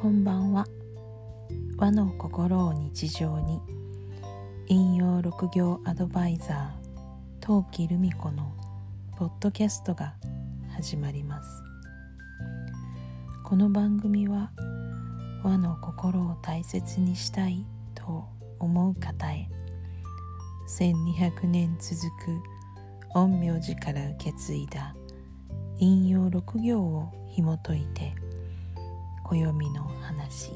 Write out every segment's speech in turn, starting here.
こんばんは。和の心を日常に。引用六行アドバイザー陶器留美子のポッドキャストが始まります。この番組は和の心を大切にしたいと思う方へ1200年続く陰陽師から受け継いだ引用六行を紐解いて暦の話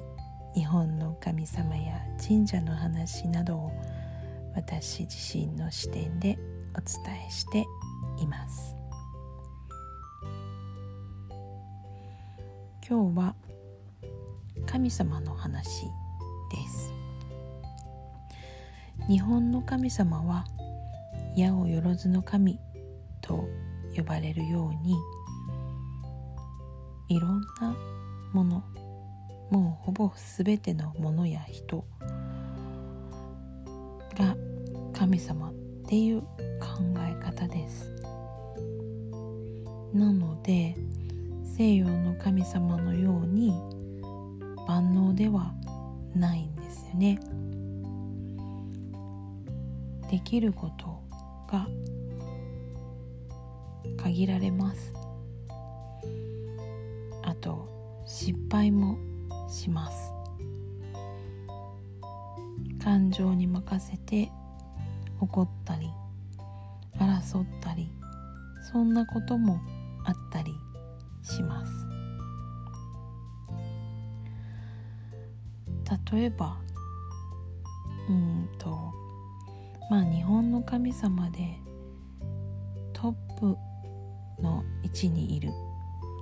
日本の神様や神社の話などを私自身の視点でお伝えしています。今日は神様の話です。日本の神様は八百万の神と呼ばれるようにいろんなものもうほぼ全てのものや人が神様っていう考え方です。なので西洋の神様のように万能ではないんですよね。できることが限られます。あと失敗もします。感情に任せて怒ったり争ったりそんなこともあったりします。例えばうんとまあ日本の神様でトップの位置にいる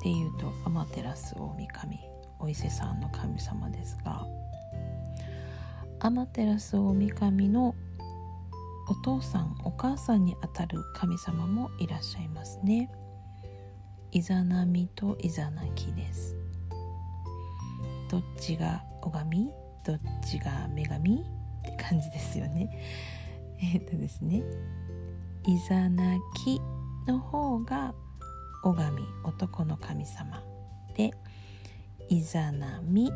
っていうとアマテラス大神お伊勢さんの神様ですがアマテラス大神のお父さんお母さんにあたる神様もいらっしゃいますね。イザナミとイザナキです。どっちが拝みどっちが女神？って感じですよね。えっとですね。イザナキの方が拝み男の神様。でイザナミ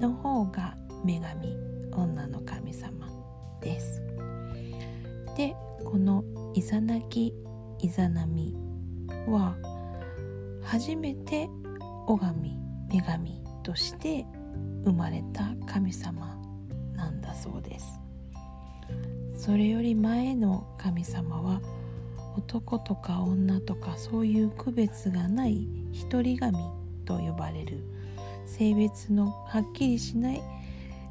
の方が女神女の神様です。でこのイザナキイザナミは初めて拝み女神として生まれた神様なんだそうです。それより前の神様は男とか女とかそういう区別がない一人神と呼ばれる性別のはっきりしない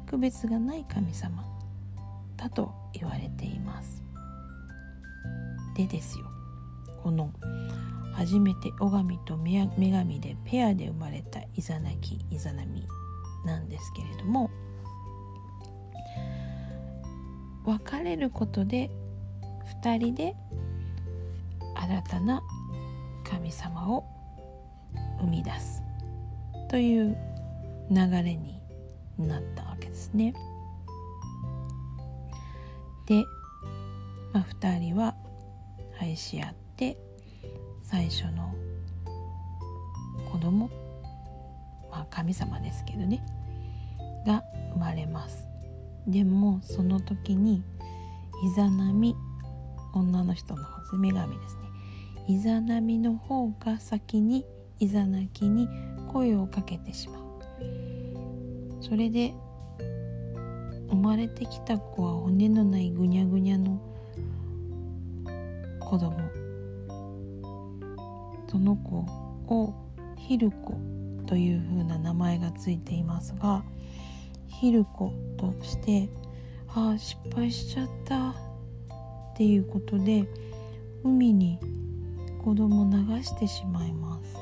区別がない神様だと言われています。でですよ。この初めて女神と女神でペアで生まれたイザナキイザナミなんですけれども別れることで2人で新たな神様を生み出すという流れになったわけですね。で、まあ、2人は愛し合って最初の子供まあ神様ですけどねが生まれますでもその時にイザナミ女の人の方です女神ですねイザナミの方が先にイザナキに声をかけてしまう。それで生まれてきた子は骨のないぐにゃぐにゃの子供。その子をヒルコというふうな名前がついていますがヒルコとしてああ失敗しちゃったっていうことで海に子供流してしまいます。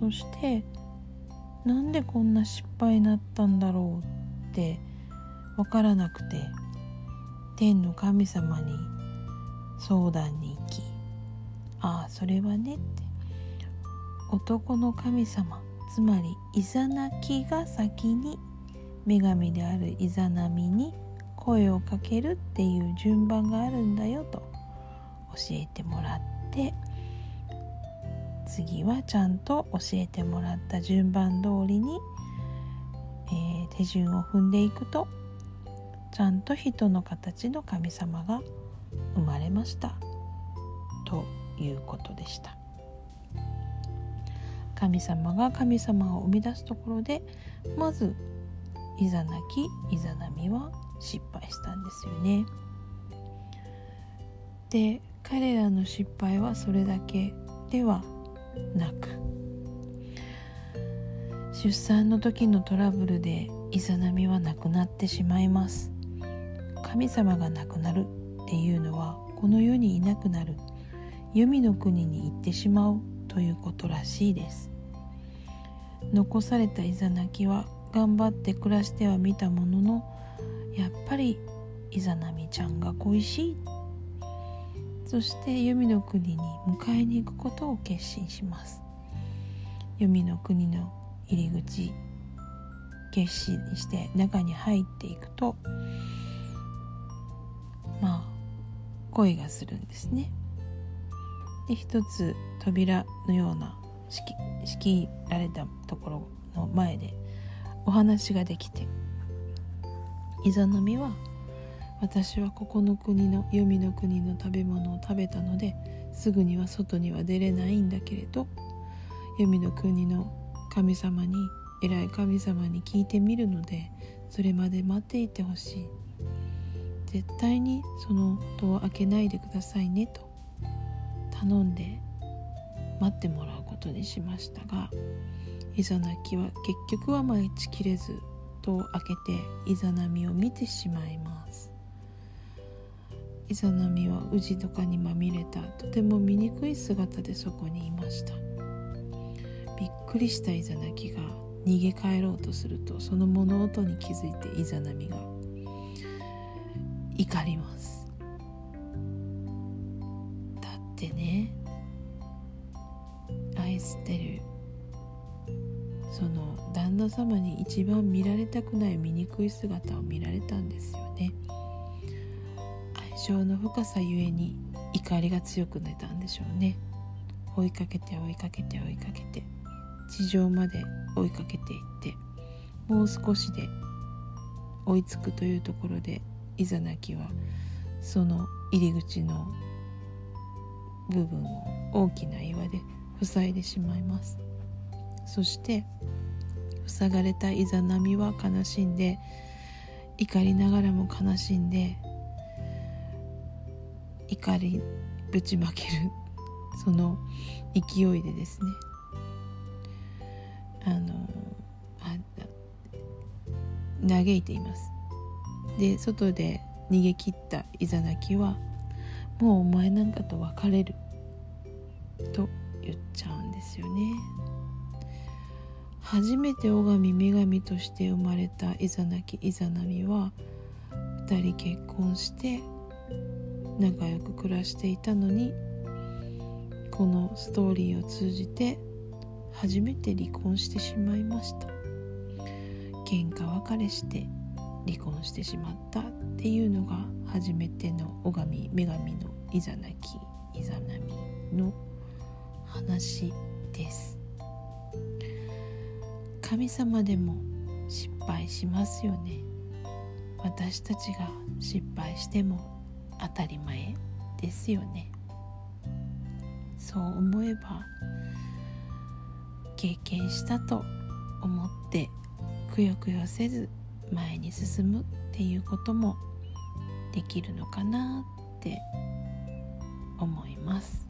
そしてなんでこんな失敗になったんだろうって分からなくて天の神様に相談に行きああそれはねって男の神様つまりイザナキが先に女神であるイザナミに声をかけるっていう順番があるんだよと。えてもらって次はちゃんと教えてもらった順番通りに、えー、手順を踏んでいくとちゃんと人の形の神様が生まれました。ということでした。神様が神様を生み出すところでまずイザナキイザナミは失敗したんですよね。で彼らの失敗はそれだけではなく出産の時のトラブルでイザナミはなくなってしまいます。神様が亡くなるっていうのはこの世にいなくなる。黄泉の国に行ってしまうということらしいです。残されたイザナキは頑張って暮らしてはみたもののやっぱりイザナミちゃんが恋しいそして黄泉の国に迎えに行くことを決心します。黄泉の国の入り口決心して中に入っていくとまあ恋がするんですね。で一つ扉のような仕切られたところの前でお話ができてイザナミは私はここの国の黄泉の国の食べ物を食べたのですぐには外には出れないんだけれど黄泉の国の神様に偉い神様に聞いてみるのでそれまで待っていてほしい。絶対にその戸を開けないでくださいねと頼んで待ってもらうことにしましたがイザナキは結局は待ちきれず戸を開けてイザナミを見てしまいます。イザナミは宇治とかにまみれた。とても醜い姿でそこにいました。びっくりしたイザナキが逃げ帰ろうとするとその物音に気づいてイザナミが怒ります。だってね愛してるその旦那様に一番見られたくない醜い姿を見られたんですよね。情の深さゆえに怒りが強く出たんでしょうね。追いかけて追いかけて追いかけて。地上まで追いかけていって。もう少しで追いつくというところでイザナキはその入り口の部分を大きな岩で塞いでしまいます。そして塞がれたイザナミは悲しんで怒りながらも悲しんで怒りぶちまけるその勢いでですね。あのあ嘆いています。で外で逃げ切ったイザナキは「もうお前なんかと別れる」と言っちゃうんですよね。初めて拝み女神として生まれたイザナキイザナミは2人結婚して仲良く暮らしていたのにこのストーリーを通じて初めて離婚してしまいました。喧嘩別れして離婚してしまったっていうのが初めての拝み女神のイザナキイザナミの話です。神様でも失敗しますよね。私たちが失敗しても当たり前ですよね。そう思えば経験したと思ってくよくよせず前に進むっていうこともできるのかなって思います。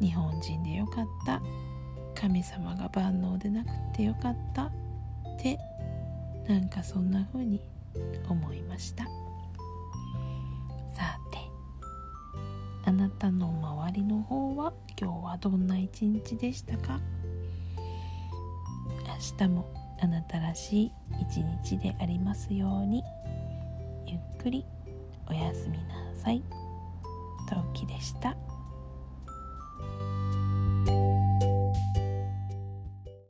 日本人でよかった。神様が万能でなくてよかったってなんかそんな風に思いましたさてあなたの周りの方は今日はどんな一日でしたか？明日もあなたらしい一日でありますようにゆっくりおやすみなさい。陶器でした。